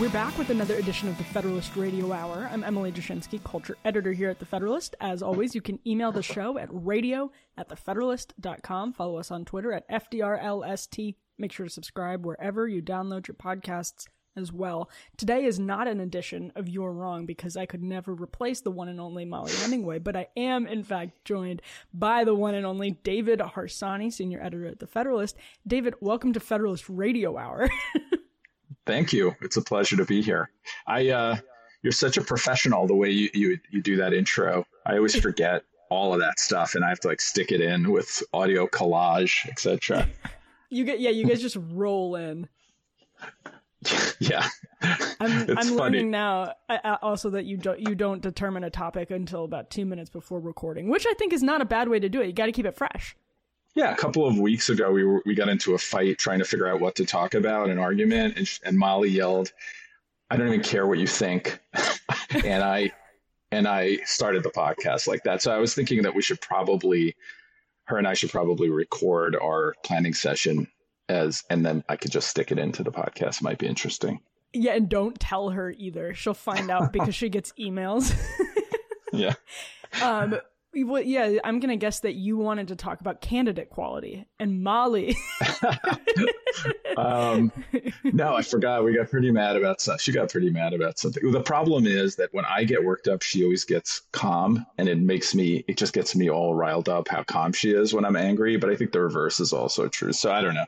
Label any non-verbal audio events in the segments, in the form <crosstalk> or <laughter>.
We're back with another edition of the Federalist Radio Hour. I'm Emily Jashinsky, culture editor here at The Federalist. As always, you can email the show at radio at thefederalist.com. Follow us on Twitter at FDRLST. Make sure to subscribe wherever you download your podcasts as well. Today is not an edition of You're Wrong because I could never replace the one and only Mollie Hemingway, but I am in fact joined by the one and only David Harsanyi, senior editor at The Federalist. David, welcome to Federalist Radio Hour. <laughs> Thank you. It's a pleasure to be here. I uh, you're such a professional the way you, you you do that intro. I always forget all of that stuff and I have to like stick it in with audio collage, etc. <laughs> You get yeah, you guys just roll in. <laughs> yeah. I'm I'm learning now uh, also that you don't you don't determine a topic until about 2 minutes before recording, which I think is not a bad way to do it. You got to keep it fresh. Yeah, a couple of weeks ago, we were, we got into a fight trying to figure out what to talk about, an argument, and, and Mollie yelled, "I don't even care what you think," <laughs> and I and I started the podcast like that. So I was thinking that we should probably, her and I should probably record our planning session as, and then I could just stick it into the podcast. It might be interesting. Yeah, and don't tell her either. She'll find out because she gets emails. <laughs> yeah. <laughs> Um, well, yeah, I'm going to guess that you wanted to talk about candidate quality and Mollie. <laughs> um, no, I forgot. We got pretty mad about stuff. She got pretty mad about something. The problem is that when I get worked up, she always gets calm and it makes me, it just gets me all riled up how calm she is when I'm angry. But I think the reverse is also true. So I don't know.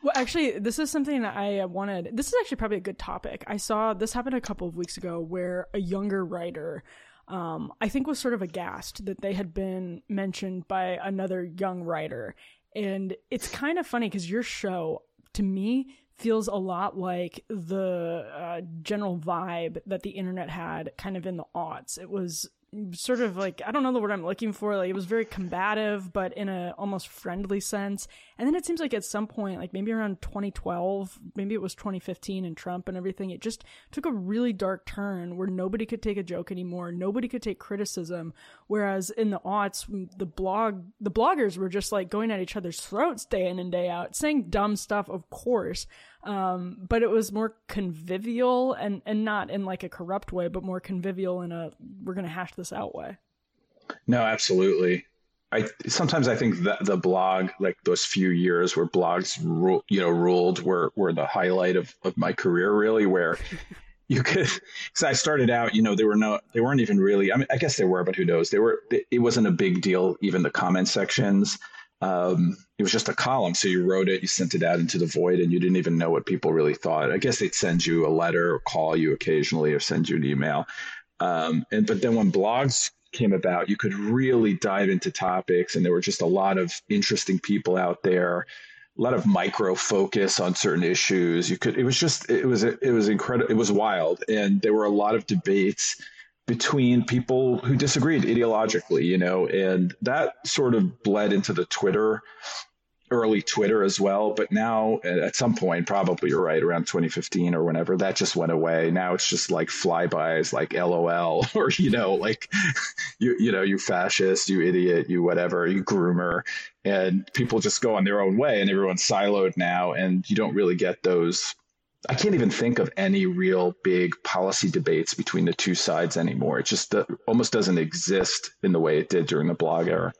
Well, actually, this is something that I wanted. This is actually probably a good topic. I saw this happen a couple of weeks ago where a younger writer um, I think was sort of aghast that they had been mentioned by another young writer. And it's kind of funny because your show, to me, feels a lot like the uh, general vibe that the internet had kind of in the aughts. It was sort of like I don't know the word I'm looking for. Like it was very combative, but in a almost friendly sense. And then it seems like at some point, like maybe around 2012, maybe it was 2015 and Trump and everything, it just took a really dark turn where nobody could take a joke anymore. Nobody could take criticism. Whereas in the aughts, the blog, the bloggers were just like going at each other's throats day in and day out, saying dumb stuff, of course. Um, but it was more convivial and, and not in like a corrupt way, but more convivial in a, we're going to hash this out way. No, absolutely. I sometimes I think that the blog, like those few years where blogs, ru- you know, ruled, were were the highlight of, of my career. Really, where <laughs> you could, because I started out, you know, they were no, they weren't even really. I mean, I guess they were, but who knows? They were. It wasn't a big deal. Even the comment sections, um, it was just a column. So you wrote it, you sent it out into the void, and you didn't even know what people really thought. I guess they'd send you a letter or call you occasionally or send you an email. Um, and but then when blogs came about, you could really dive into topics, and there were just a lot of interesting people out there, a lot of micro focus on certain issues. You could, it was just, it was, it was incredible, it was wild, and there were a lot of debates between people who disagreed ideologically, you know, and that sort of bled into the Twitter early Twitter as well. But now, at some point, probably you're right, around 2015 or whenever, that just went away. Now it's just like flybys, like LOL, <laughs> or you know, like <laughs> you you know, you fascist, you idiot, you whatever, you groomer, and people just go on their own way, and everyone's siloed now, and you don't really get those. I can't even think of any real big policy debates between the two sides anymore. It just uh, almost doesn't exist in the way it did during the blog era.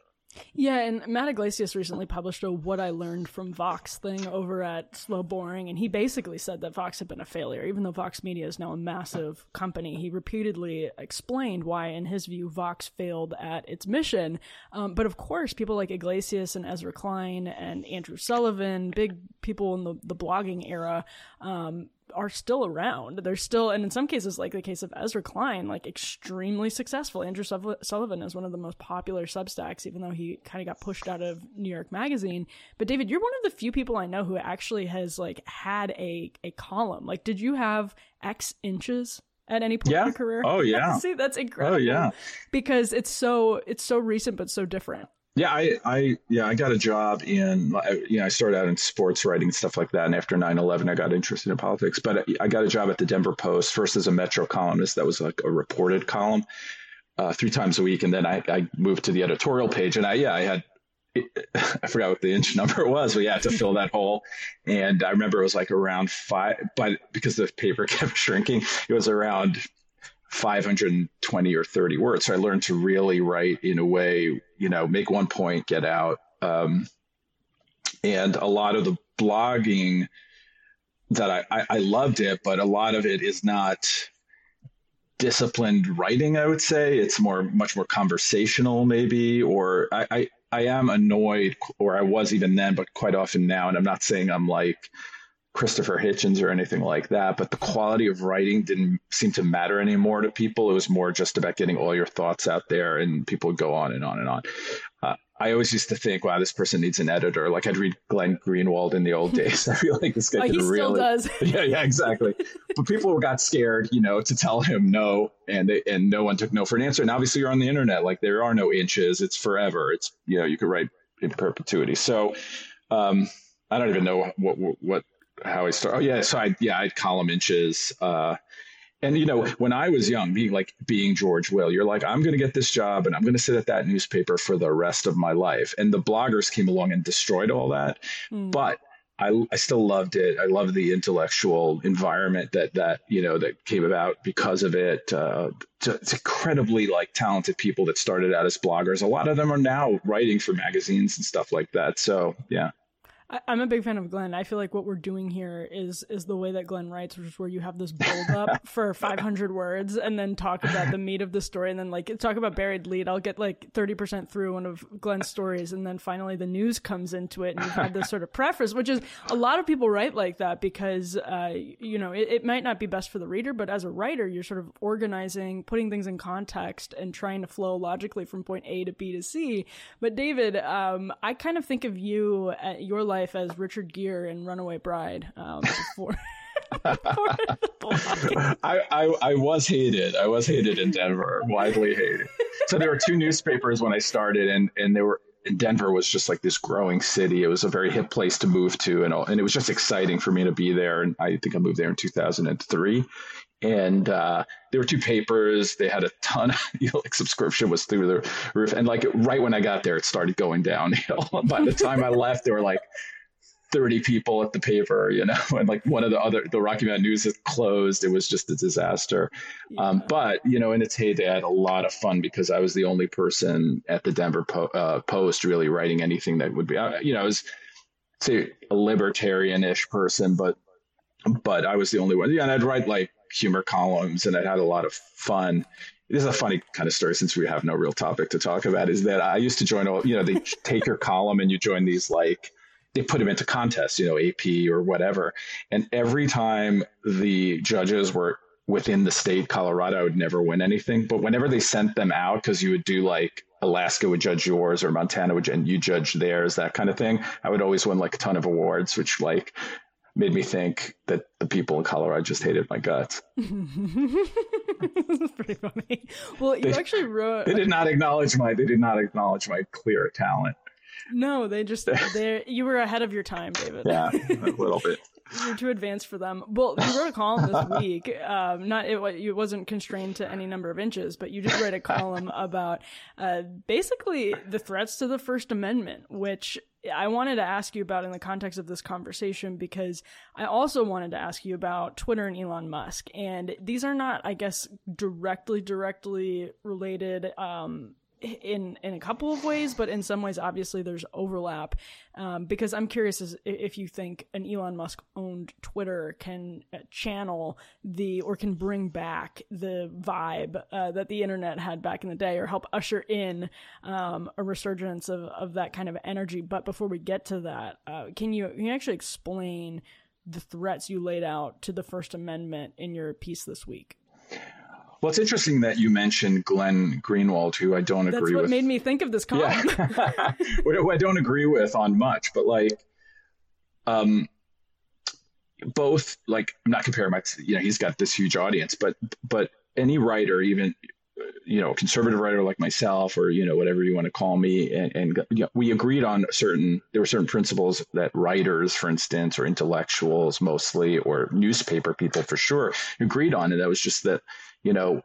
Yeah, and Matt Yglesias recently published a What I Learned from Vox thing over at Slow Boring, and he basically said that Vox had been a failure. Even though Vox Media is now a massive company, he repeatedly explained why, in his view, Vox failed at its mission. Um, but of course, people like Yglesias and Ezra Klein and Andrew Sullivan, big people in the, the blogging era, um, are still around. They're still, and in some cases, like the case of Ezra Klein, like extremely successful. Andrew Sullivan is one of the most popular Substacks, even though he kind of got pushed out of New York Magazine. But David, you're one of the few people I know who actually has like had a a column. Like, did you have X inches? At any point yeah. in your career? Oh yeah. <laughs> See, that's incredible. Oh yeah. Because it's so it's so recent but so different. Yeah, I, I, yeah, I got a job in, you know, I started out in sports writing and stuff like that. And after 9 11, I got interested in politics. But I got a job at the Denver Post, first as a Metro columnist. That was like a reported column uh, three times a week. And then I, I moved to the editorial page. And I, yeah, I had <laughs> I forgot what the inch number was, but yeah, to fill that hole. And I remember it was like around five, but because the paper <laughs> kept shrinking, it was around 520 or 30 words. So I learned to really write in a way, you know, make one point, get out. Um, and a lot of the blogging that I, I, I loved it, but a lot of it is not disciplined writing, I would say. It's more, much more conversational, maybe, or I, I, I am annoyed, or I was even then, but quite often now. And I'm not saying I'm like Christopher Hitchens or anything like that, but the quality of writing didn't seem to matter anymore to people. It was more just about getting all your thoughts out there, and people would go on and on and on. Uh, I always used to think, wow, this person needs an editor. Like I'd read Glenn Greenwald in the old <laughs> days. <laughs> I feel like this guy oh, he really, still does. <laughs> yeah, yeah, exactly. but people got scared, you know, to tell him no, and they, and no one took no for an answer. And obviously, you're on the internet. Like there are no inches. It's forever. It's you know, you could write in perpetuity. So, um, I don't even know what what how I started. Oh yeah, so I yeah I had column inches. Uh, and you know, when I was young, being like being George Will, you're like, I'm going to get this job and I'm going to sit at that newspaper for the rest of my life. And the bloggers came along and destroyed all that. Mm. But I, I still loved it. I loved the intellectual environment that that you know that came about because of it. Uh, to, it's incredibly like talented people that started out as bloggers. A lot of them are now writing for magazines and stuff like that. So yeah. I, am a big fan of Glenn. I feel like what we're doing here is is the way that Glenn writes, which is where you have this build up <laughs> for 500 words and then talk about the meat of the story, and then like talk about buried lead. I'll get like 30% through one of Glenn's stories, and then finally the news comes into it, and you've had this sort of preface, which is a lot of people write like that because uh, you know it, it might not be best for the reader, but as a writer, you're sort of organizing, putting things in context, and trying to flow logically from point A to B to C. But David, um, I kind of think of you at your life life as Richard Gere in Runaway Bride um, <laughs> before. <laughs> I, I, I was hated. I was hated in Denver, widely hated. So there were two newspapers when I started, and and they were Denver was just like this growing city. It was a very hip place to move to, and all, and it was just exciting for me to be there. And I think I moved there in 2003, and uh, there were two papers. They had a ton of <laughs> you know, like subscription was through the roof, and like right when I got there, it started going downhill. <laughs> By the time I left, there were like 30 people at the paper, you know, <laughs> and like one of the other, the Rocky Mountain News had closed. It was just a disaster. Yeah. Um, but, you know, in its heyday, I had a lot of fun because I was the only person at the Denver po- uh, Post really writing anything that would be, uh, you know, I was, say, a libertarian ish person, but, but I was the only one. Yeah. And I'd write like humor columns and I had a lot of fun. This is a funny kind of story since we have no real topic to talk about is that I used to join all, you know, they <laughs> take your column and you join these like, they put them into contests, you know, AP or whatever. And every time the judges were within the state, Colorado would never win anything. But whenever they sent them out, because you would do like Alaska would judge yours or Montana would and you judge theirs, that kind of thing, I would always win like a ton of awards, which like made me think that the people in Colorado just hated my guts. <laughs> That's pretty funny. Well, you they, actually wrote. They did not acknowledge my. They did not acknowledge my clear talent. No, they just <laughs> they you were ahead of your time, David. Yeah, a <laughs> little bit. You're too advanced for them. Well, you wrote a column this week. Um, not it, it wasn't constrained to any number of inches, but you did write a column about uh, basically the threats to the First Amendment, which I wanted to ask you about in the context of this conversation because I also wanted to ask you about Twitter and Elon Musk. And these are not, I guess, directly, directly related um, in in a couple of ways, but in some ways, obviously, there's overlap. Um, because I'm curious as if you think an Elon Musk owned Twitter can uh, channel the or can bring back the vibe uh, that the internet had back in the day, or help usher in um, a resurgence of of that kind of energy. But before we get to that, uh, can you can you actually explain the threats you laid out to the First Amendment in your piece this week? Well, it's interesting that you mentioned Glenn Greenwald, who I don't That's agree with. That's what made me think of this column. Yeah. <laughs> <laughs> who I don't agree with on much, but like, um, both like I'm not comparing my, you know, he's got this huge audience, but but any writer, even you know, conservative writer like myself, or you know, whatever you want to call me, and, and you know, we agreed on certain. There were certain principles that writers, for instance, or intellectuals mostly, or newspaper people for sure, agreed on, and that was just that you know,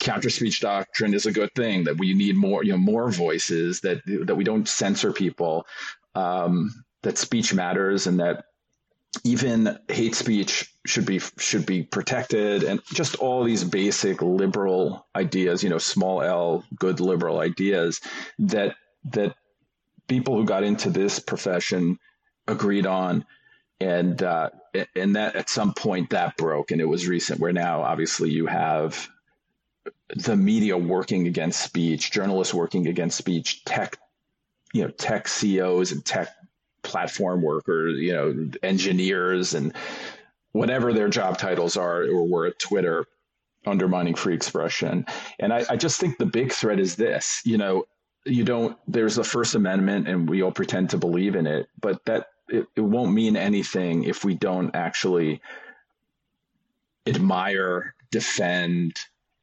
counter speech doctrine is a good thing that we need more you know more voices that that we don't censor people um, that speech matters and that even hate speech should be should be protected and just all these basic liberal ideas you know small l good liberal ideas that that people who got into this profession agreed on and uh, and that at some point that broke and it was recent where now obviously you have the media working against speech journalists working against speech tech you know tech ceos and tech platform workers you know engineers and whatever their job titles are or were at twitter undermining free expression. And I, I just think the big threat is this you know you don't there's the first amendment and we all pretend to believe in it but that it, it won't mean anything if we don't actually admire, defend,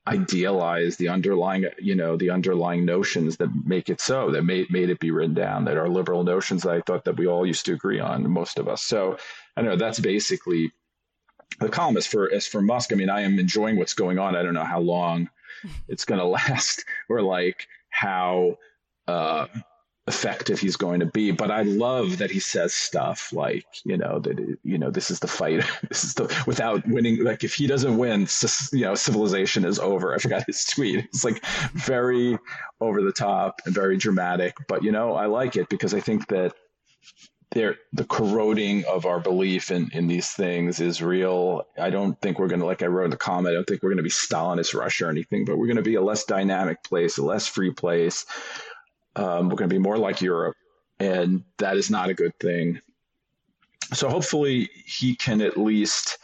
idealize the underlying, you know, the underlying notions that make it so, that made made it be written down, that are liberal notions that I thought that we all used to agree on, most of us. So I know that's basically the column. As for as for Musk, I mean, I am enjoying what's going on. I don't know how long it's going <laughs> to last, or like how. Uh, effective he's going to be. But I love that he says stuff like, you know, that you know this is the fight. <laughs> this is the without winning. Like if he doesn't win, you know, civilization is over. I forgot his tweet. It's like very over the top and very dramatic. But you know, I like it because I think that there the corroding of our belief in, in these things is real. I don't think we're to, like I wrote in the comment, I don't think we're to be Stalinist Russia or anything, but we're to be a less dynamic place, a less free place um, we're going to be more like Europe, and that is not a good thing. So hopefully he can at least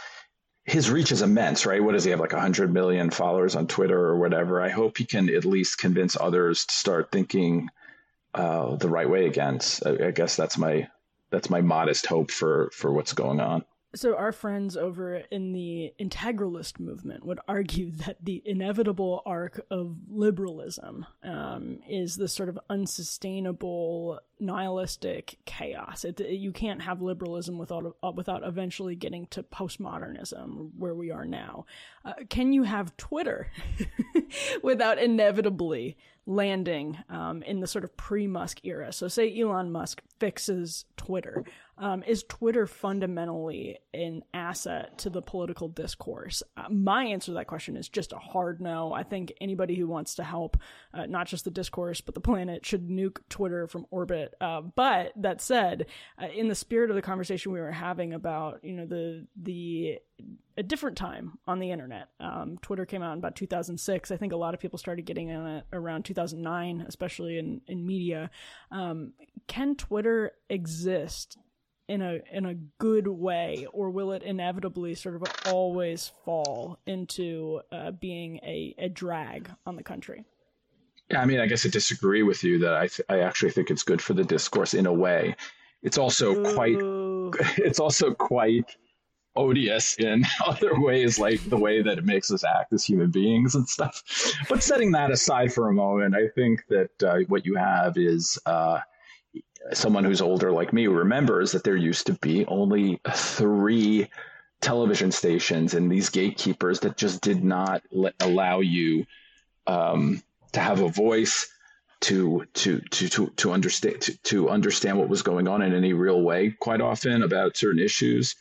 his reach is immense, right? What does he have like 100 million followers on Twitter or whatever? I hope he can at least convince others to start thinking uh, the right way against. I, I guess that's my that's my modest hope for for what's going on. So, our friends over in the integralist movement would argue <laughs> that the inevitable arc of liberalism um, is this sort of unsustainable, nihilistic chaos. It, you can't have liberalism without uh, without eventually getting to postmodernism, where we are now. Uh, can you have Twitter <laughs> without inevitably landing um, in the sort of pre-Musk era? So, say Elon Musk fixes Twitter um, is Twitter fundamentally an asset to the political discourse? Uh, my answer to that question is just a hard no. I think anybody who wants to help, uh, not just the discourse, but the planet, should nuke Twitter from orbit. Uh, but that said, uh, in the spirit of the conversation we were having about, you know, the the a different time on the internet. Um, Twitter came out in about 2006. I think a lot of people started getting on it around 2009, especially in in media. Um, can Twitter exist in a in a good way, or will it inevitably sort of always fall into uh, being a, a drag on the country? Yeah, I mean, I guess I disagree with you that I th- I actually think it's good for the discourse in a way. It's also Ooh. quite <laughs> it's also quite odious in <laughs> other ways, like the way that it makes us act as human beings and stuff. But setting that aside for a moment, I think that uh, what you have is uh, someone who's older like me remembers that there used to be only three television stations and these gatekeepers that just did not let, allow you um, to have a voice to to to to to understand to, to understand what was going on in any real way quite often about certain issues.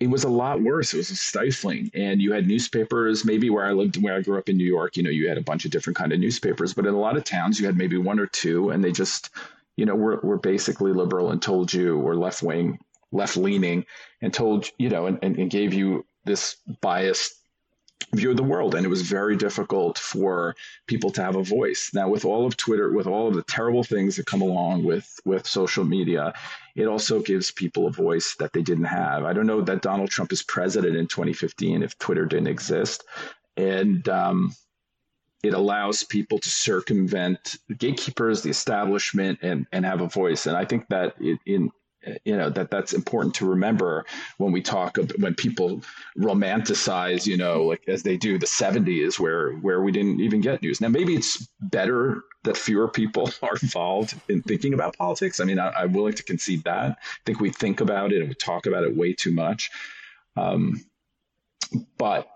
It was a lot worse. It was stifling. And you had newspapers maybe where i lived where i grew up in new york you know you had a bunch of different kind of newspapers. But in a lot of towns you had maybe one or two and they just you know, we're, we're basically liberal and told you we're left wing, left leaning and told, you know, and, and, gave you this biased view of the world. And it was very difficult for people to have a voice. Now, with all of Twitter, with all of the terrible things that come along with, with social media, it also gives people a voice that they didn't have. I don't know that Donald Trump is president in 2015 if Twitter didn't exist. And, um, it allows people to circumvent the gatekeepers, the establishment, and and have a voice. And I think that it, in you know that that's important to remember when we talk of, when people romanticize you know like as they do the 70s where where we didn't even get news. Now maybe it's better that fewer people <laughs> are involved in thinking about politics. I mean I, am willing to concede that. I think we think about it and we talk about it way too much. Um, but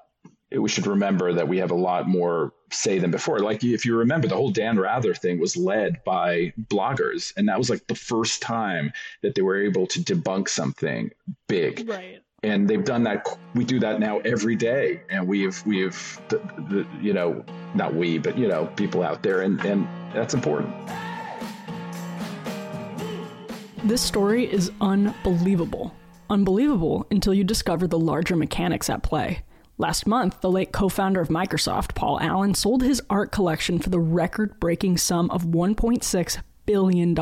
we should remember that we have a lot more say than before. Like if you remember, the whole Dan Rather thing was led by bloggers, and that was like the first time that they were able to debunk something big. Right. And they've done that. We do that now every day, and we've we've the, the, you know not we, but you know people out there, and and that's important. This story is unbelievable. Unbelievable until you discover the larger mechanics at play. Last month, the late co founder of Microsoft, Paul Allen, sold his art collection for the record breaking sum of $1.6 billion.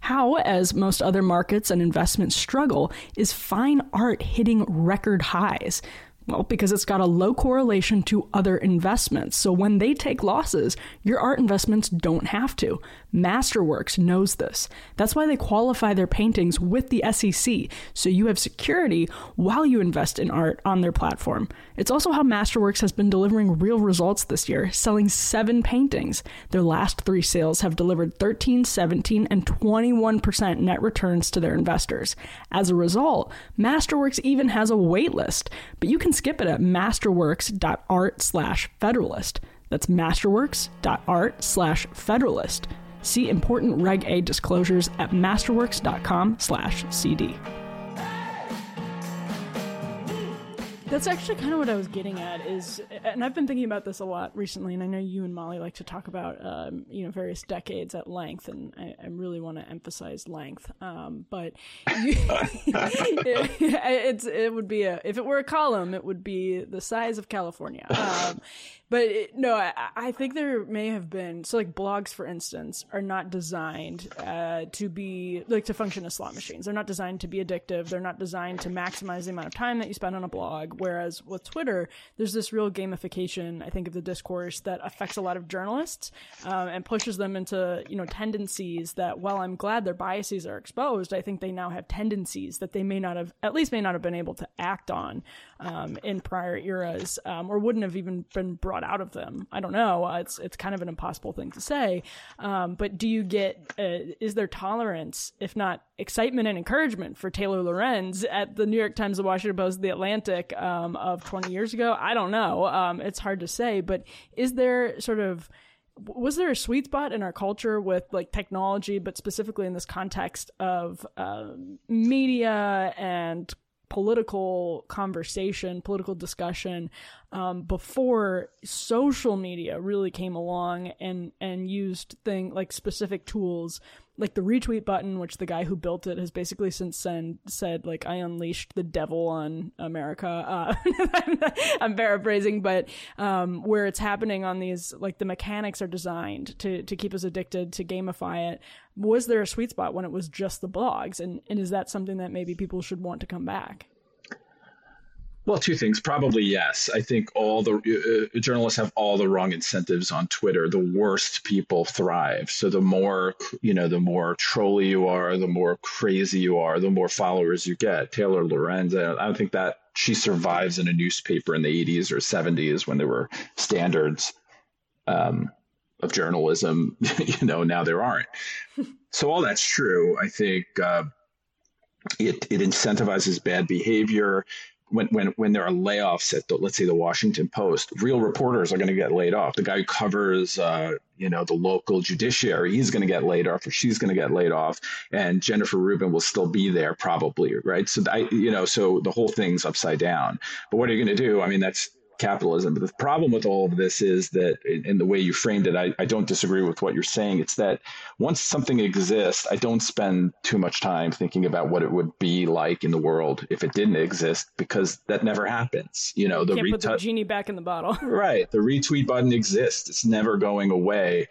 How, as most other markets and investments struggle, is fine art hitting record highs? Well, because it's got a low correlation to other investments. So when they take losses, your art investments don't have to. Masterworks knows this. That's why they qualify their paintings with the SEC, so you have security while you invest in art on their platform. It's also how Masterworks has been delivering real results this year, selling seven paintings. Their last three sales have delivered 13, 17, and 21% net returns to their investors. As a result, Masterworks even has a waitlist, but you can skip it at masterworks.art slash federalist. That's masterworks.art slash federalist. See important Reg A disclosures at masterworks.com slash CD. That's actually kind of what I was getting at is, and I've been thinking about this a lot recently, and I know you and Mollie like to talk about, um, you know, various decades at length, and I, I really want to emphasize length. Um, but you, it, <laughs> it's it would be a if it were a column, it would be the size of California. Um, but it, no, I, I, think there may have been so like blogs, for instance, are not designed uh, to be like to function as slot machines. They're not designed to be addictive. They're not designed to maximize the amount of time that you spend on a blog. Whereas with Twitter, there's this real gamification, I think, of the discourse that affects a lot of journalists um, and pushes them into you know tendencies that, while I'm glad their biases are exposed, I think they now have tendencies that they may not have, at least may not have been able to act on um, in prior eras, um, or wouldn't have even been brought out of them. I don't know. Uh, it's it's kind of an impossible thing to say. Um, but do you get uh, is there tolerance, if not excitement and encouragement, for Taylor Lorenz at the New York Times, the Washington Post, the Atlantic um, of 20 years ago? I don't know. Um, it's hard to say. But is there sort of was there a sweet spot in our culture with like technology, but specifically in this context of uh, media and political conversation, political discussion um, before social media really came along and and used thing like specific tools like the retweet button, which the guy who built it has basically since then said like I unleashed the devil on America. Uh, <laughs> I'm paraphrasing, but um, where it's happening on these like the mechanics are designed to to keep us addicted to gamify it. Was there a sweet spot when it was just the blogs, and and is that something that maybe people should want to come back? Well, two things. Probably yes. I think all the uh, uh, journalists have all the wrong incentives on Twitter. The worst people thrive. So the more you know, the more trolly you are, the more crazy you are, the more followers you get. Taylor Lorenz, I don't think that she survives in a newspaper in the 80s or 70s when there were standards um, of journalism. <laughs> you know, now there aren't. so all that's true. I think. Uh, it, it incentivizes bad behavior when when when there are layoffs at the, let's say the Washington Post, real reporters are going to get laid off. The guy who covers uh, you know the local judiciary, he's going to get laid off, or she's going to get laid off, and Jennifer Rubin will still be there probably, right? So I you know so the whole thing's upside down. But what are you going to do? I mean, that's capitalism. But the problem with all of this is that, in the way you framed it, I, I don't disagree with what you're saying. It's that once something exists, I don't spend too much time thinking about what it would be like in the world if it didn't exist, because that never happens. You know, the can't put the genie back in the bottle. <laughs> right. The retweet button exists. It's never going away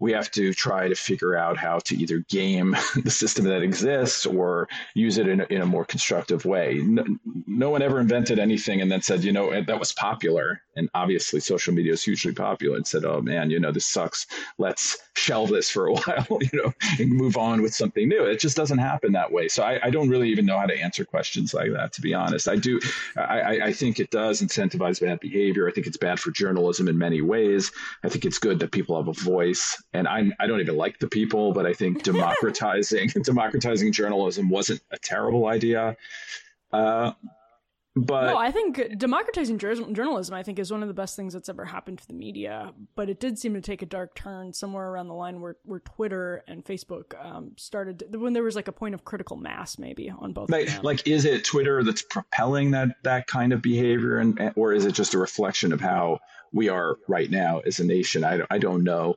we have to try to figure out how to either game <laughs> the system that exists or use it in a, in a more constructive way. No, no, one ever invented anything and then said, you know, eh, that was popular. And obviously, social media is hugely popular and said, oh man, you know, this sucks. Let's shelve this for a <laughs> while, you know, and move on with something new. It just doesn't happen that way. So I, I don't really even know how to answer questions like that, to be honest. I do, I, I think it does incentivize bad behavior. I think it's bad for journalism in many ways. I think it's good that people have a voice and I'm I don't even like the people, but I think democratizing <laughs> democratizing journalism wasn't a terrible idea. Uh, but no, I think democratizing journalism, I think, is one of the best things that's ever happened to the media. But it did seem to take a dark turn somewhere around the line where, where Twitter and Facebook um, started when there was like a point of critical mass, maybe on both. Like, like, is it Twitter that's propelling that that kind of behavior, and or is it just a reflection of how we are right now as a nation? I I don't know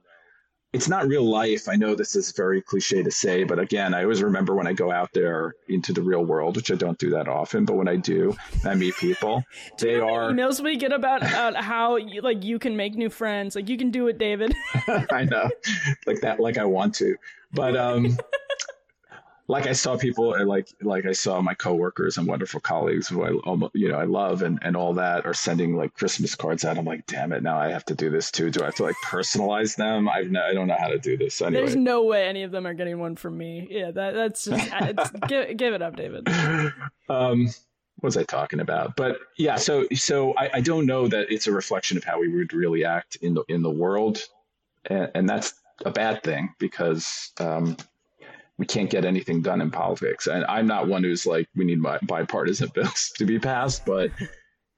it's not real life. I know this is very cliche to say, but again, I always remember when I go out there into the real world, which I don't do that often, but when I do, I meet people. <laughs> they are emails we get about, about how you, like you can make new friends. Like you can do it, David. <laughs> I know, like that, like I want to, but um, like I saw people like like I saw my coworkers and wonderful colleagues who I you know I love and and all that are sending like Christmas cards out. I'm like, damn it, now I have to do this too. Do I have to like personalize them? I've no, I don't know how to do this. Anyway. There's no way any of them are getting one from me. Yeah, that that's just <laughs> give give it up, David. Um, what was I talking about? But yeah, so so I, I don't know that it's a reflection of how we would really act in the in the world, and, and that's a bad thing because um, we can't get anything done in politics. And I'm not one who's like, we need bipartisan <laughs> bills to be passed, but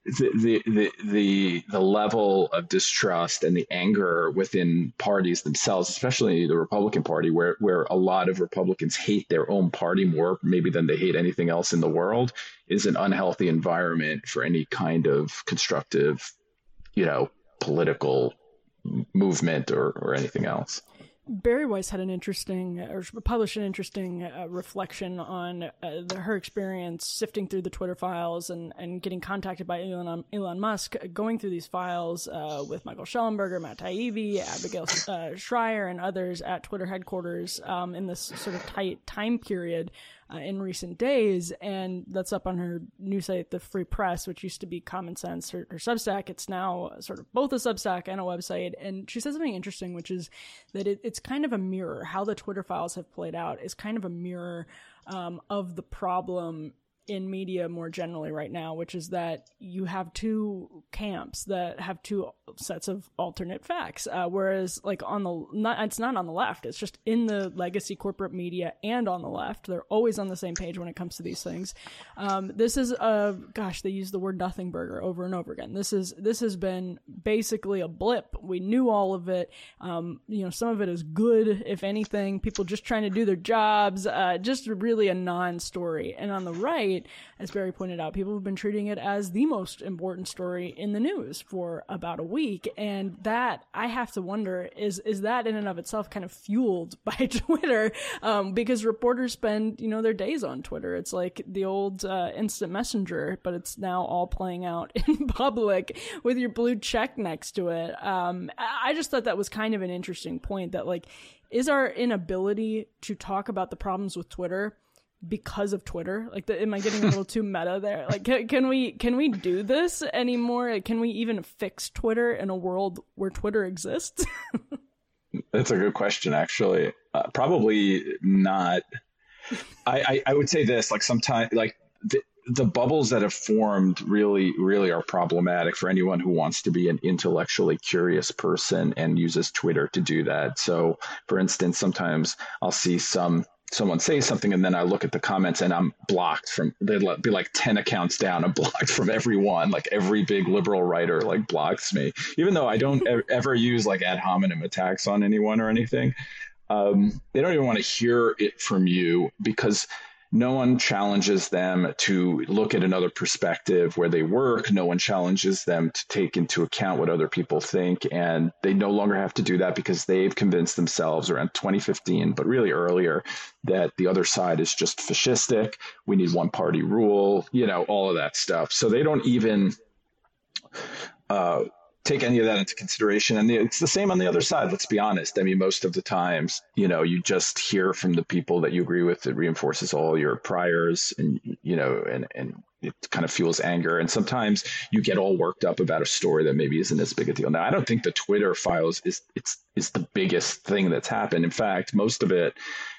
the, the, the, the, level of distrust and the anger within parties themselves, especially the Republican Party, where, where a lot of Republicans hate their own party more maybe than they hate anything else in the world, is an unhealthy environment for any kind of constructive, you know, political movement or, or anything else. Bari Weiss had an interesting, or published an interesting uh, reflection on uh, the, her experience sifting through the Twitter files and, and getting contacted by Elon, Elon Musk, going through these files uh, with Michael Shellenberger, Matt Taibbi, Abigail uh, Shrier, and others at Twitter headquarters um, in this sort of tight time period uh, in recent days, and that's up on her new site, the Free Press, which used to be Common Sense, her, her Substack. It's now sort of both a Substack and a website. And she says something interesting, which is that it, it's kind of a mirror. How the Twitter files have played out is kind of a mirror um, of the problem in media more generally right now, which is that you have two camps that have two sets of alternate facts. Uh, whereas, like on the not, it's not on the left; it's just in the legacy corporate media and on the left. They're always on the same page when it comes to these things. Um, this is a gosh, they use the word nothing burger over and over again. This is this has been basically a blip. We knew all of it. Um, you know, some of it is good, if anything. People just trying to do their jobs. Uh, just really a non-story. And on the right as Bari pointed out, people have been treating it as the most important story in the news for about a week. And that, I have to wonder, is, is that in and of itself kind of fueled <laughs> by Twitter? Um, because reporters spend, you know, their days on Twitter. It's like the old uh, instant messenger, but it's now all playing out <laughs> in public with your blue check next to it. Um, I just thought that was kind of an interesting point that, like, is our inability to talk about the problems with Twitter because of Twitter? Like, the, am I getting a little <laughs> too meta there? Like, can, can we can we do this anymore? Can we even fix Twitter in a world where Twitter exists? <laughs> That's a good question, actually. Uh, probably not. I, I, I would say this: like sometimes, like the, the bubbles that have formed really really are problematic for anyone who wants to be an intellectually curious person and uses Twitter to do that. So, for instance, sometimes I'll see some someone say something and then I look at the comments and I'm blocked from they'd be like 10 accounts down. I'm <laughs> blocked from everyone. Like every big liberal writer like blocks me, even though I don't ever use like ad hominem attacks on anyone or anything. Um, they don't even want to hear it from you because no one challenges them to look at another perspective where they work. No one challenges them to take into account what other people think. And they no longer have to do that because they've convinced themselves around 2015, but really earlier, that the other side is just fascistic. We need one party rule, you know, all of that stuff. So they don't even. Uh, take any of that into consideration. And it's the same on the other side. Let's be honest. I mean, most of the times, you know, you just hear from the people that you agree with. It reinforces all your priors, and you know, and and it kind of fuels anger. And sometimes you get all worked up about a story that maybe isn't as big a deal. Now, I don't think the Twitter files is it's is the biggest thing that's happened. In fact, most of it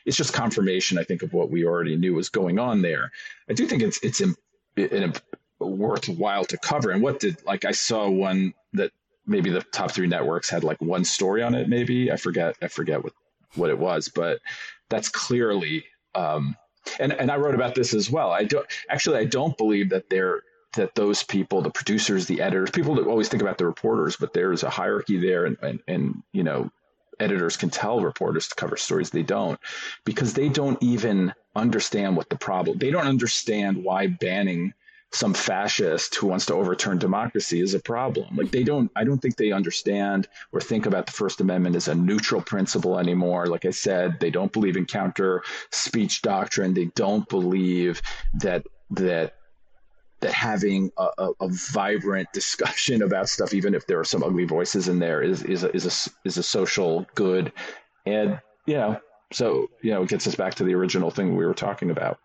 is just confirmation. I think of what we already knew was going on there. I do think it's it's in, in worthwhile to cover. And what did like I saw one that maybe the top three networks had like one story on it. Maybe I forget I forget what what it was, but that's clearly. Um, and and I wrote about this as well. I don't actually I don't believe that they're that those people, the producers, the editors, people that always think about the reporters, but there's a hierarchy there, and and, and you know, editors can tell reporters to cover stories they don't because they don't even understand what the problem. They don't understand why banning some fascist who wants to overturn democracy is a problem. Like they don't, I don't think they understand or think about the First Amendment as a neutral principle anymore. Like I said, they don't believe in counter speech doctrine. They don't believe that that that having a, a, a, vibrant discussion about stuff, even if there are some ugly voices in there, is is a, is a is a social good, and you know, so you know, it gets us back to the original thing we were talking about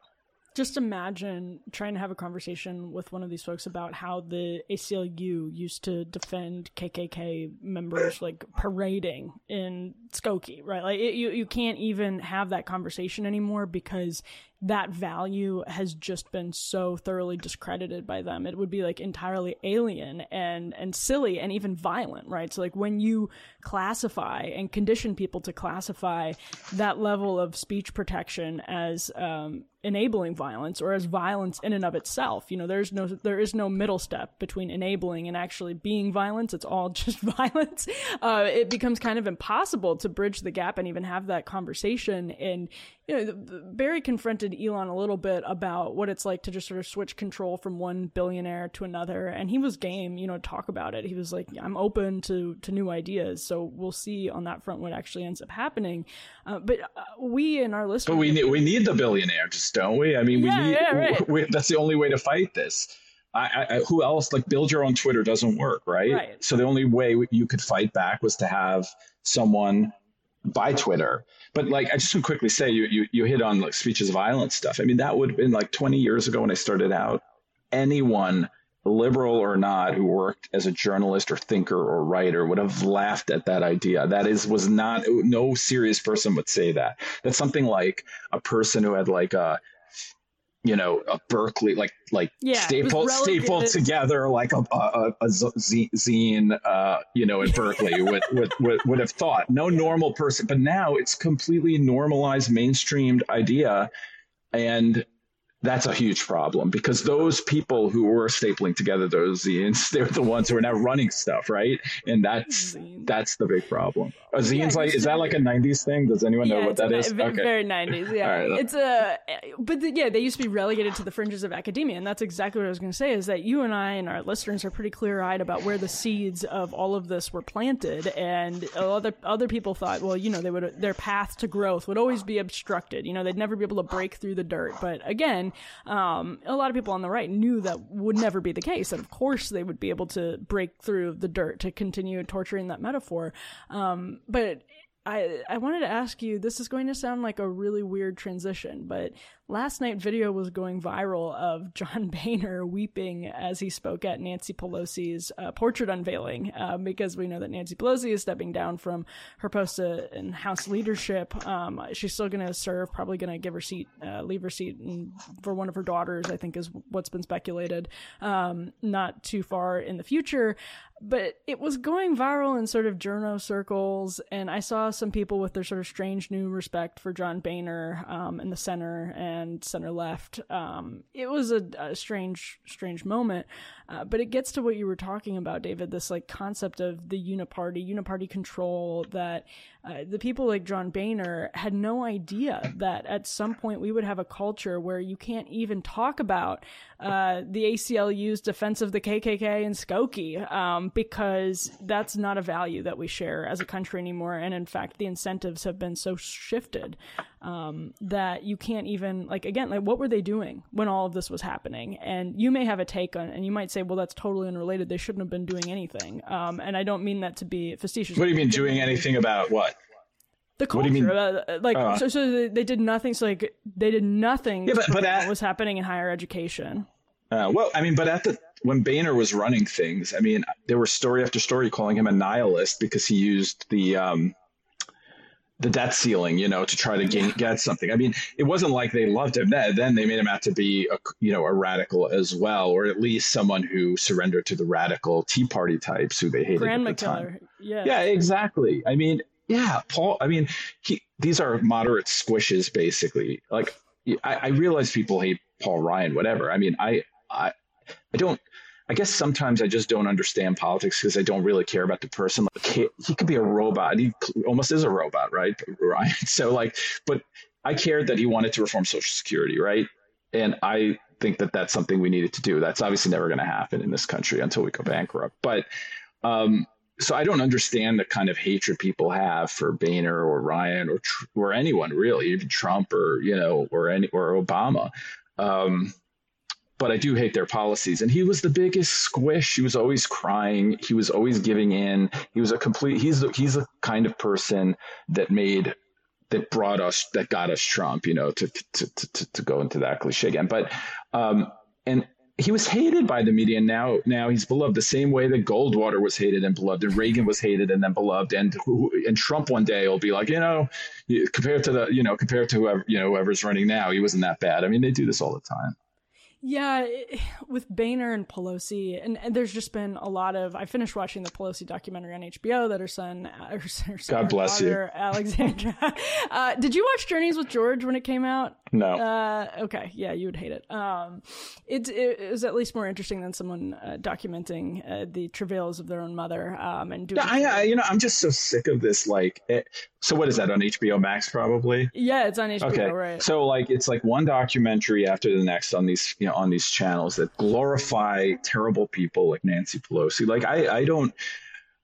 just imagine trying to have a conversation with one of these folks about how the ACLU used to defend KKK members <laughs> like parading in Skokie, right? Like it, you you can't even have that conversation anymore because that value has just been so thoroughly discredited by them. It would be like entirely alien and and silly and even violent, right? So like when you classify and condition people to classify that level of speech protection as um, enabling violence or as violence in and of itself, you know, there's no there is no middle step between enabling and actually being violence. It's all <laughs> just violence. Uh, it becomes kind of impossible to bridge the gap and even have that conversation. And you know, Bari confronted Elon a little bit about what it's like to just sort of switch control from one billionaire to another, and he was game, you know, to talk about it. He was like, "I'm open to to new ideas," so we'll see on that front what actually ends up happening. Uh, but uh, we and our listeners, but we need we need the billionaires, don't we? I mean, yeah, we need yeah, right. <laughs> we, that's the only way to fight this. I, I, who else like build your own Twitter doesn't work, right? right? So the only way you could fight back was to have someone buy Twitter. But like I just to quickly say, you you you hit on like speeches of violence stuff. I mean, that would have been like 20 years ago when I started out. Anyone, liberal or not, who worked as a journalist or thinker or writer would have laughed at that idea. That is was not no serious person would say that. That's something like a person who had like a you know, a Berkeley, like like yeah, stapled stapled together like a, a, a zine, uh, you know, in Berkeley would, would, would would have thought. No normal person, but now it's completely normalized, mainstreamed idea, and that's a huge problem because those people who were stapling together those zines, <laughs> they're the ones who are now running stuff, right? And that's that's the big problem. A zine's yeah, like is that like a '90s thing? Does anyone yeah, know what that a, is? okay. Very '90s, yeah. Right. It's a, eh, but the, yeah, they used to be relegated to the fringes of academia, and that's exactly what I was going to say. Is that you and I and our listeners are pretty clear-eyed about where the seeds of all of this were planted, and other other people thought, well, you know, they would their path to growth would always be obstructed. You know, they'd never be able to break through the dirt. But again um, a lot of people on the right knew that would never be the case. and of course they would be able to break through the dirt to continue torturing that metaphor. Um, but I, I wanted to ask you this is going to sound like a really weird transition, but last night video was going viral of John <laughs> Boehner weeping as he spoke at Nancy Pelosi's uh, portrait unveiling uh, because we know that Nancy Pelosi is stepping down from her post in House leadership. Um, she's still going to serve, probably going to give her seat, uh, leave her seat for one of her daughters, I think is what's been speculated, um, not too far in the future but it was going viral in sort of journo circles, and I saw some people with their sort of strange new respect for John Boehner um, in the center and center left. Um, it was a, a, strange, strange moment, uh, but it gets to what you were talking about, David. This like concept of the uniparty, uniparty control. That uh, the people like John Boehner had no idea that at some point we would have a culture where you can't even talk about uh, the ACLU's defense of the KKK and Skokie um, because that's not a value that we share as a country anymore. And in fact, the incentives have been so shifted um, that you can't even like again like what were they doing when all of this was happening? And you may have a take on, and you might say, well, that's totally unrelated. They shouldn't have been doing anything. Um, and I don't mean that to be facetious. What do you mean doing anything about what? the culture. What do you mean? Uh, like, uh, so, so they did nothing. So like, they did nothing. Yeah, but, but at, what was happening in higher education. Uh, well, I mean, but at the when Boehner was running things, I mean, there were story after story calling him a nihilist because he used the um, the debt ceiling, you know, to try to gain, get something. I mean, it wasn't like they loved him. Then they made him out to be, a, you know, a radical as well, or at least someone who surrendered to the radical Tea Party types who they hated Grand at the McKellar. time. Yeah, yeah, exactly. I mean, yeah, Paul. I mean, he, these are moderate squishes, basically. Like, I, I realize people hate Paul Ryan, whatever. I mean, I, I, I don't. I guess sometimes I just don't understand politics because I don't really care about the person. Like, he, could be a robot. He almost is a robot, right? <laughs> Right. So like, but I cared that he wanted to reform Social Security, right? And I think that that's something we needed to do. That's obviously never going to happen in this country until we go bankrupt. But um, so I don't understand the kind of hatred people have for Boehner or Ryan or or anyone really, even Trump or you know or any or Obama. Um, but I do hate their policies. And he was the biggest squish. He was always crying. He was always giving in. He was a complete. He's the, he's the kind of person that made that brought us that got us Trump. You know, to to to, to go into that cliche again. But um, and he was hated by the media. And now now he's beloved the same way that Goldwater was hated and beloved, and Reagan was hated and then beloved. And and Trump one day will be like, you know, compared to the you know compared to whoever you know whoever's running now, he wasn't that bad. I mean, they do this all the time. Yeah, with Boehner and Pelosi, and, and, there's just been a lot of. I finished watching the Pelosi documentary on HBO that her son, her, her son God bless daughter, you, Alexandra. <laughs> uh, did you watch Journeys with George when it came out? No. Uh, okay, yeah, you would hate it. Um, it, it was at least more interesting than someone uh, documenting uh, the travails of their own mother um, and doing. Yeah, I, I, you know, I'm just so sick of this. Like, it, so what is that on HBO Max? Probably. Yeah, it's on HBO. Okay, right. So like, it's like one documentary after the next on these, you know, on these channels that glorify terrible people like Nancy Pelosi. Like, I, I don't.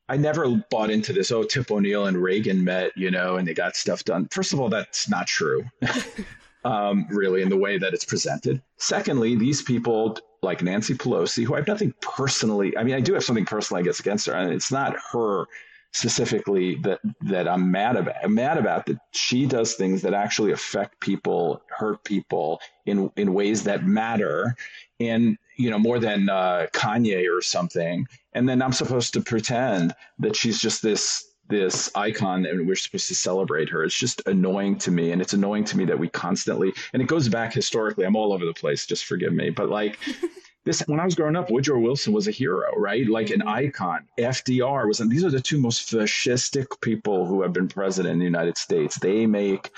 I never bought into this. Oh, Tip O'Neill and Reagan met, you know, and they got stuff done. First of all, that's not true. <laughs> <laughs> um, really, in the way that it's presented. Secondly, these people like Nancy Pelosi, who I have nothing personally, I mean, I do have something personal, I guess, against her, and it's not her specifically that that I'm mad about. I'm mad about that she does things that actually affect people, hurt people in in ways that matter, and you know more than uh, Kanye or something. And then I'm supposed to pretend that she's just this this icon and we're supposed to celebrate her. It's just annoying to me. And it's annoying to me that we constantly, and it goes back historically. I'm all over the place. Just forgive me. But like, <laughs> this, when I was growing up, Woodrow Wilson was a hero, right? Like an icon. FDR was, and these are the two most fascistic people who have been president in the United States. They make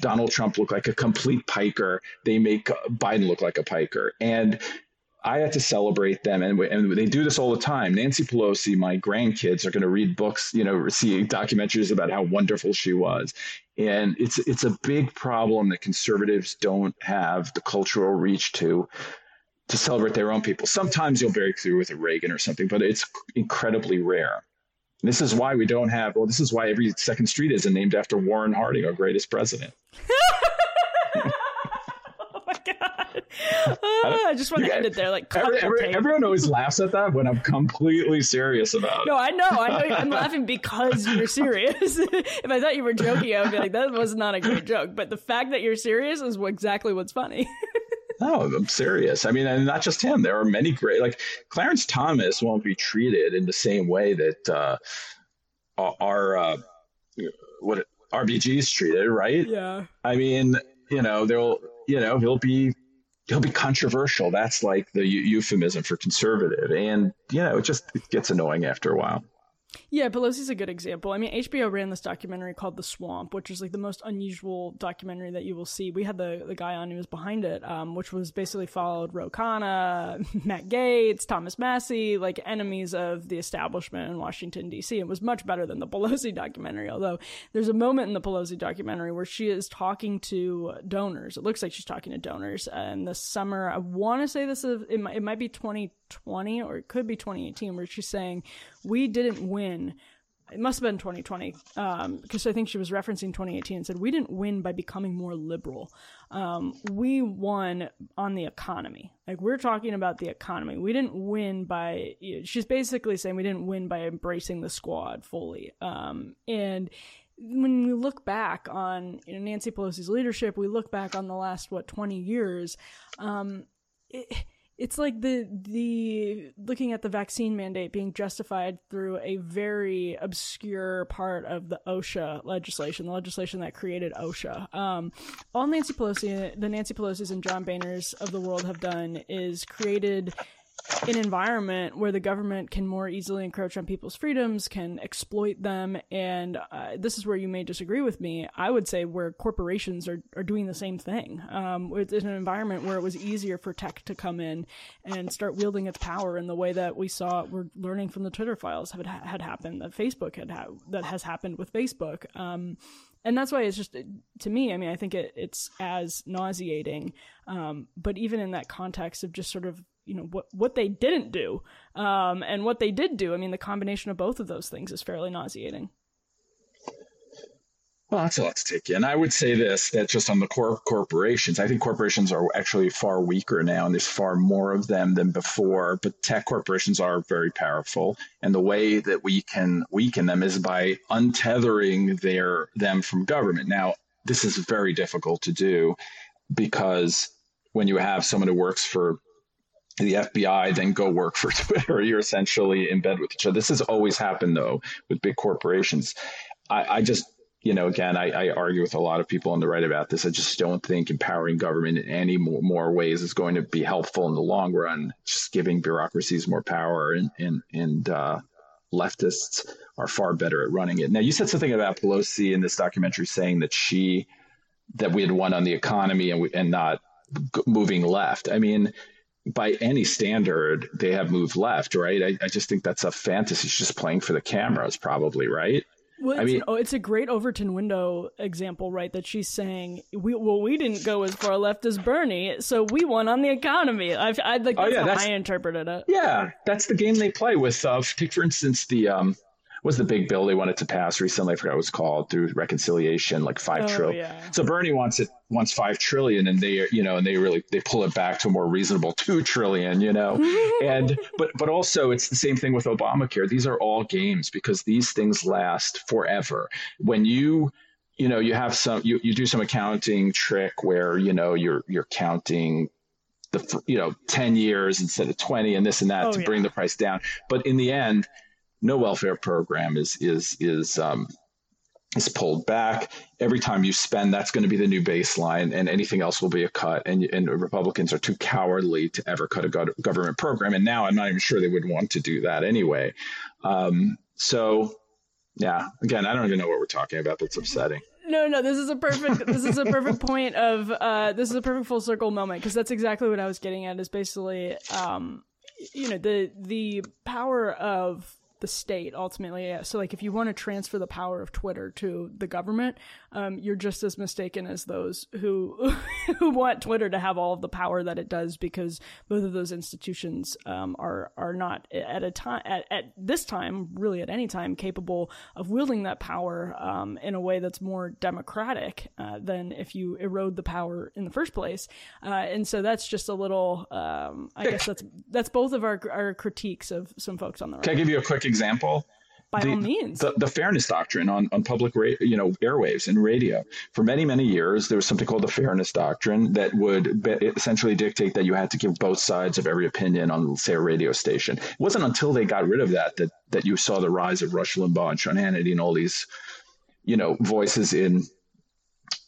Donald Trump look like a complete piker. They make Biden look like a piker. And I had to celebrate them, and, and they do this all the time. Nancy Pelosi, my grandkids are going to read books, you know, see documentaries about how wonderful she was, and it's it's a big problem that conservatives don't have the cultural reach to to celebrate their own people. Sometimes you'll break through with a Reagan or something, but it's incredibly rare. This is why we don't have. Well, this is why every second street isn't named after Warren Harding, our greatest president. <laughs> <laughs> I just want to end it there. Like every, every, everyone always laughs at that when I'm completely serious about it. No, I know. I know. <laughs> I'm laughing because you're serious. <laughs> if I thought you were joking, I would be like, that was not a great joke. But the fact that you're serious is exactly what's funny. no, I'm serious. I mean, and not just him. There are many great, like Clarence Thomas won't be treated in the same way that uh, our uh, what RBG is treated, right? Yeah. I mean, you know, they'll, you know, he'll be he'll be controversial. That's like the euphemism for conservative. And, you know, it just it gets annoying after a while. Yeah, Pelosi's a good example. I mean, HBO ran this documentary called The Swamp, which is like the most unusual documentary that you will see. We had the, the guy on who was behind it, um, which was basically followed Ro Khanna, <laughs> Matt Gaetz, Thomas Massie, like enemies of the establishment in Washington, D.C. It was much better than the <laughs> Pelosi documentary, although there's a moment in the Pelosi documentary where she is talking to donors. It looks like she's talking to donors. And the summer, I want to say this is, it might, it might be 2020 or it could be 2018, where she's saying, we didn't win. It must have been 2020 because um, I think she was referencing 2018 and said we didn't win by becoming more liberal. Um, we won on the economy. Like we're talking about the economy. We didn't win by. You know, she's basically saying we didn't win by embracing the squad fully. Um, and when we look back on you know, Nancy Pelosi's leadership, we look back on the last what 20 years. Um, it, it's like the the looking at the vaccine mandate being justified through a very obscure part of the OSHA legislation, the legislation that created OSHA. Um, all Nancy Pelosi, the Nancy Pelosi's and John Boehner's of the world have done is created an environment where the government can more easily encroach on people's freedoms, can exploit them, and uh, this is where you may disagree with me. I would say where corporations are, are doing the same thing. Um, it's an environment where it was easier for tech to come in and start wielding its power in the way that we saw, we're learning from the Twitter files had, had happened, that Facebook had ha- that has happened with Facebook. Um, and that's why it's just to me. I mean, I think it, it's as nauseating. Um, but even in that context of just sort of you know what what they didn't do um, and what they did do, I mean, the combination of both of those things is fairly nauseating. Well, that's a lot to take in. I would say this that just on the core corporations, I think corporations are actually far weaker now, and there's far more of them than before. But tech corporations are very powerful, and the way that we can weaken them is by untethering their them from government. Now, this is very difficult to do because when you have someone who works for the FBI, then go work for <laughs> Twitter, you're essentially in bed with each other. This has always happened though with big corporations. I, I just you know, again, I, I, argue with a lot of people on the right about this. I just don't think empowering government in any more, more, ways is going to be helpful in the long run. Just giving bureaucracies more power and and and uh, leftists are far better at running it. Now, you said something about Pelosi in this documentary saying that she that we had won on the economy and we, and not moving left. I mean, by any standard, they have moved left, right? I, I just think that's a fantasy. She's just playing for the cameras, probably, right? Well, I mean, oh, it's a great Overton window example, right? That she's saying, "We well, we didn't go as far left as Bernie, so we won on the economy." I've, I like oh, that's oh, yeah, how that's, I interpreted it. Yeah, that's the game they play with. Uh, take for instance the um, was the big bill they wanted to pass recently. I forgot what it was called through reconciliation, like five oh, trillion. Yeah. So Bernie wants it wants five trillion, and they you know and they really they pull it back to a more reasonable two trillion. You know, <laughs> and but but also it's the same thing with Obamacare. These are all games because these things last forever. When you you know you have some you, you do some accounting trick where you know you're you're counting the you know 10 years instead of 20 and this and that oh, to yeah. bring the price down but in the end no welfare program is is is um, is pulled back. Every time you spend, that's going to be the new baseline, and anything else will be a cut. And, and Republicans are too cowardly to ever cut a government program. And now I'm not even sure they would want to do that anyway. Um, so, yeah, again, I don't even know what we're talking about. That's upsetting. No, no, this is a perfect. this is a perfect point of. Uh, this is a perfect full circle moment because that's exactly what I was getting at. Is basically, um, you know, the the power of the state ultimately. So, like, if you want to transfer the power of Twitter to the government, um, you're just as mistaken as those who <laughs> who want Twitter to have all of the power that it does, because both of those institutions um, are are not at a time at, at this time, really at any time, capable of wielding that power um, in a way that's more democratic uh, than if you erode the power in the first place. Uh, and so that's just a little. Um, I guess that's that's both of our our critiques of some folks on the right. Can I give you a quick example? By the, all means. The, the, fairness doctrine on, on public, ra- you know, airwaves and radio. For many, many years, there was something called the fairness doctrine that would be, essentially dictate that you had to give both sides of every opinion on, say, a radio station. It wasn't until they got rid of that that, that you saw the rise of Rush Limbaugh and Sean Hannity and all these, you know, voices in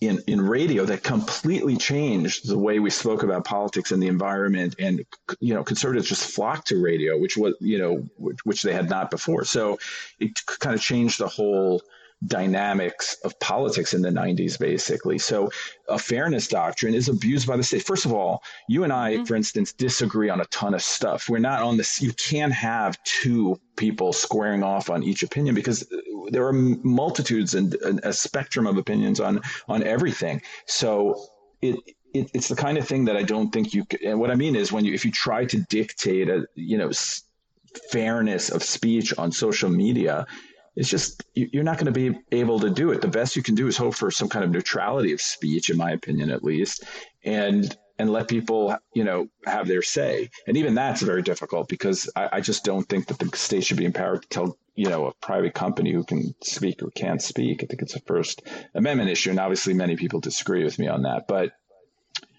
in, in radio that completely changed the way we spoke about politics and the environment. And, you know, conservatives just flocked to radio, which was, you know, which, which they had not before. So it kind of changed the whole dynamics of politics in the 90s, basically. So a fairness doctrine is abused by the state. First of all, you and I, mm-hmm. for instance, disagree on a ton of stuff. We're not on this, you can't have two people squaring off on each opinion because there are multitudes and, and a spectrum of opinions on, on everything. So it, it, it's the kind of thing that I don't think you can, and what I mean is when you, if you try to dictate a, you know, fairness of speech on social media, it's just you're not going to be able to do it. The best you can do is hope for some kind of neutrality of speech, in my opinion, at least, and and let people you know have their say. And even that's very difficult because I, I just don't think that the state should be empowered to tell you know a private company who can speak or can't speak. I think it's a First Amendment issue, and obviously many people disagree with me on that. But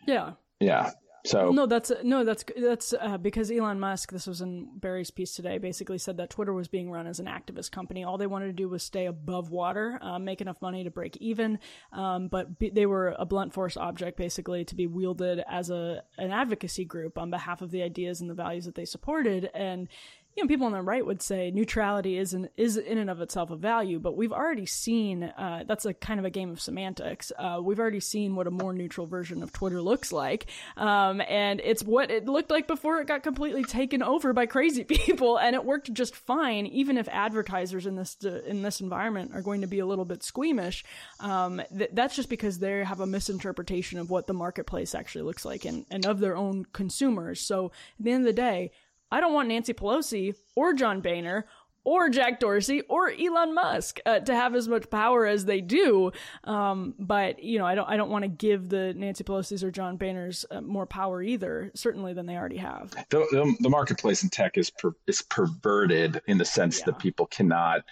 yeah, yeah. So no, that's no, that's that's uh, because Elon Musk. This was in Bari's piece today. Basically, said that Twitter was being run as an activist company. All they wanted to do was stay above water, uh, make enough money to break even. Um, but they were a blunt force object, basically, to be wielded as a an advocacy group on behalf of the ideas and the values that they supported. And you know, people on the right would say neutrality is an, is in and of itself a value, but we've already seen uh, that's a kind of a game of semantics. Uh, we've already seen what a more neutral version of Twitter looks like, um, and it's what it looked like before it got completely taken over by crazy <laughs> people, and it worked just fine, even if advertisers in this in this environment are going to be a little bit squeamish. Um, th- that's just because they have a misinterpretation of what the marketplace actually looks like and, and of their own consumers. So at the end of the day I don't want Nancy Pelosi or John Boehner or Jack Dorsey or Elon Musk uh, to have as much power as they do. Um, but you know, I don't I don't want to give the Nancy Pelosi's or John Boehner's uh, more power either, certainly than they already have. The, the, the marketplace in tech is per, is perverted in the sense yeah. that people cannot.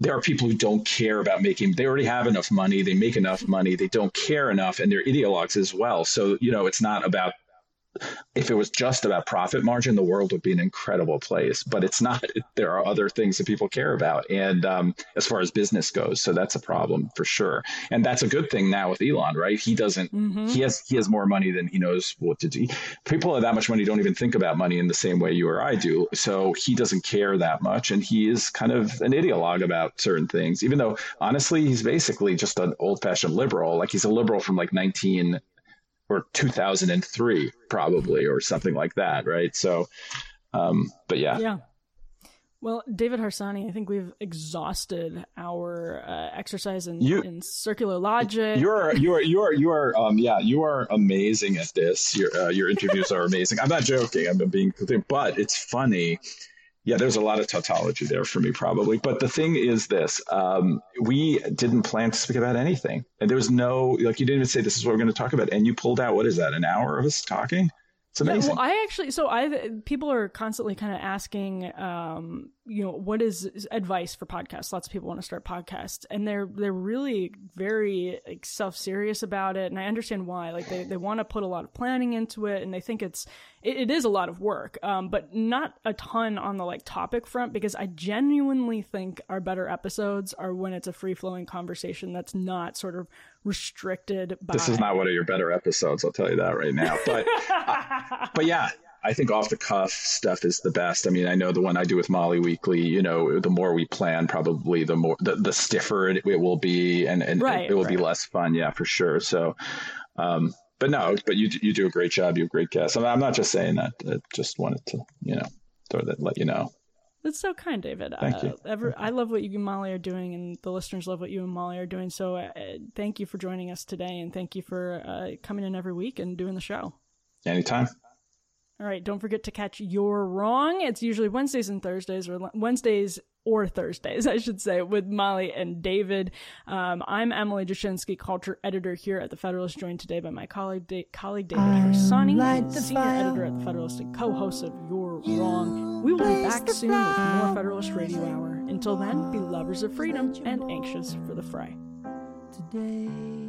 There are people who don't care about making. They already have enough money. They make enough money. They don't care enough, and they're ideologues as well. So you know, it's not about if it was just about profit margin, the world would be an incredible place. But it's not. There are other things that people care about, and um, as far as business goes, so that's a problem for sure. And that's a good thing now with Elon, right? He doesn't. Mm-hmm. He has he has more money than he knows what to do. People with that much money don't even think about money in the same way you or I do. So he doesn't care that much, and he is kind of an ideologue about certain things. Even though honestly, he's basically just an old fashioned liberal. Like he's a liberal from like nineteen or 2003 probably or something like that right so um but yeah yeah well, David Harsanyi, I think we've exhausted our uh, exercise in, you, in, circular logic. You're you're you're you're um yeah you are amazing at this. Your uh, your interviews are amazing. I'm not joking. I'm being but it's funny yeah, there's a lot of tautology there for me, probably. But the thing is this um, we didn't plan to speak about anything. And there was no, like, you didn't even say this is what we're going to talk about. And you pulled out, what is that, an hour of us talking? It's amazing. Yeah, well, I actually, so I, people are constantly kind of asking, um, you know, what is advice for podcasts? Lots of people want to start podcasts, and they're they're really very like, self serious about it, and I understand why. Like they they want to put a lot of planning into it, and they think it's it, it is a lot of work, um, but not a ton on the like topic front because I genuinely think our better episodes are when it's a free flowing conversation that's not sort of restricted by. This is not one of your better episodes, I'll tell you that right now. But <laughs> uh, but yeah, I think off the cuff stuff is the best. I mean, I know the one I do with Mollie Weekly. You know, the more we plan, probably the more the, the stiffer it, it will be, and and right, it, will right. be less fun. Yeah, for sure. So, um, but no, but you you do a great job. You have great guests. I'm, I'm not just saying that. I just wanted to you know throw that let you know. That's so kind, David. Thank uh, you. Ever, I love what you and Mollie are doing, and the listeners love what you and Mollie are doing. So, uh, thank you for joining us today, and thank you for uh, coming in every week and doing the show. Anytime. All right. Don't forget to catch You're Wrong. It's usually Wednesdays and Thursdays, or Wednesdays or Thursdays, <laughs> I should say, with Mollie and David. Um, I'm Emily Jashinsky, culture editor here at The Federalist, joined today by my colleague, da- colleague David Harsanyi, senior editor at The Federalist and co-host of You're Wrong. We will be back soon with more Federalist Radio Hour. Until then, be lovers of freedom and anxious for the fray. Today.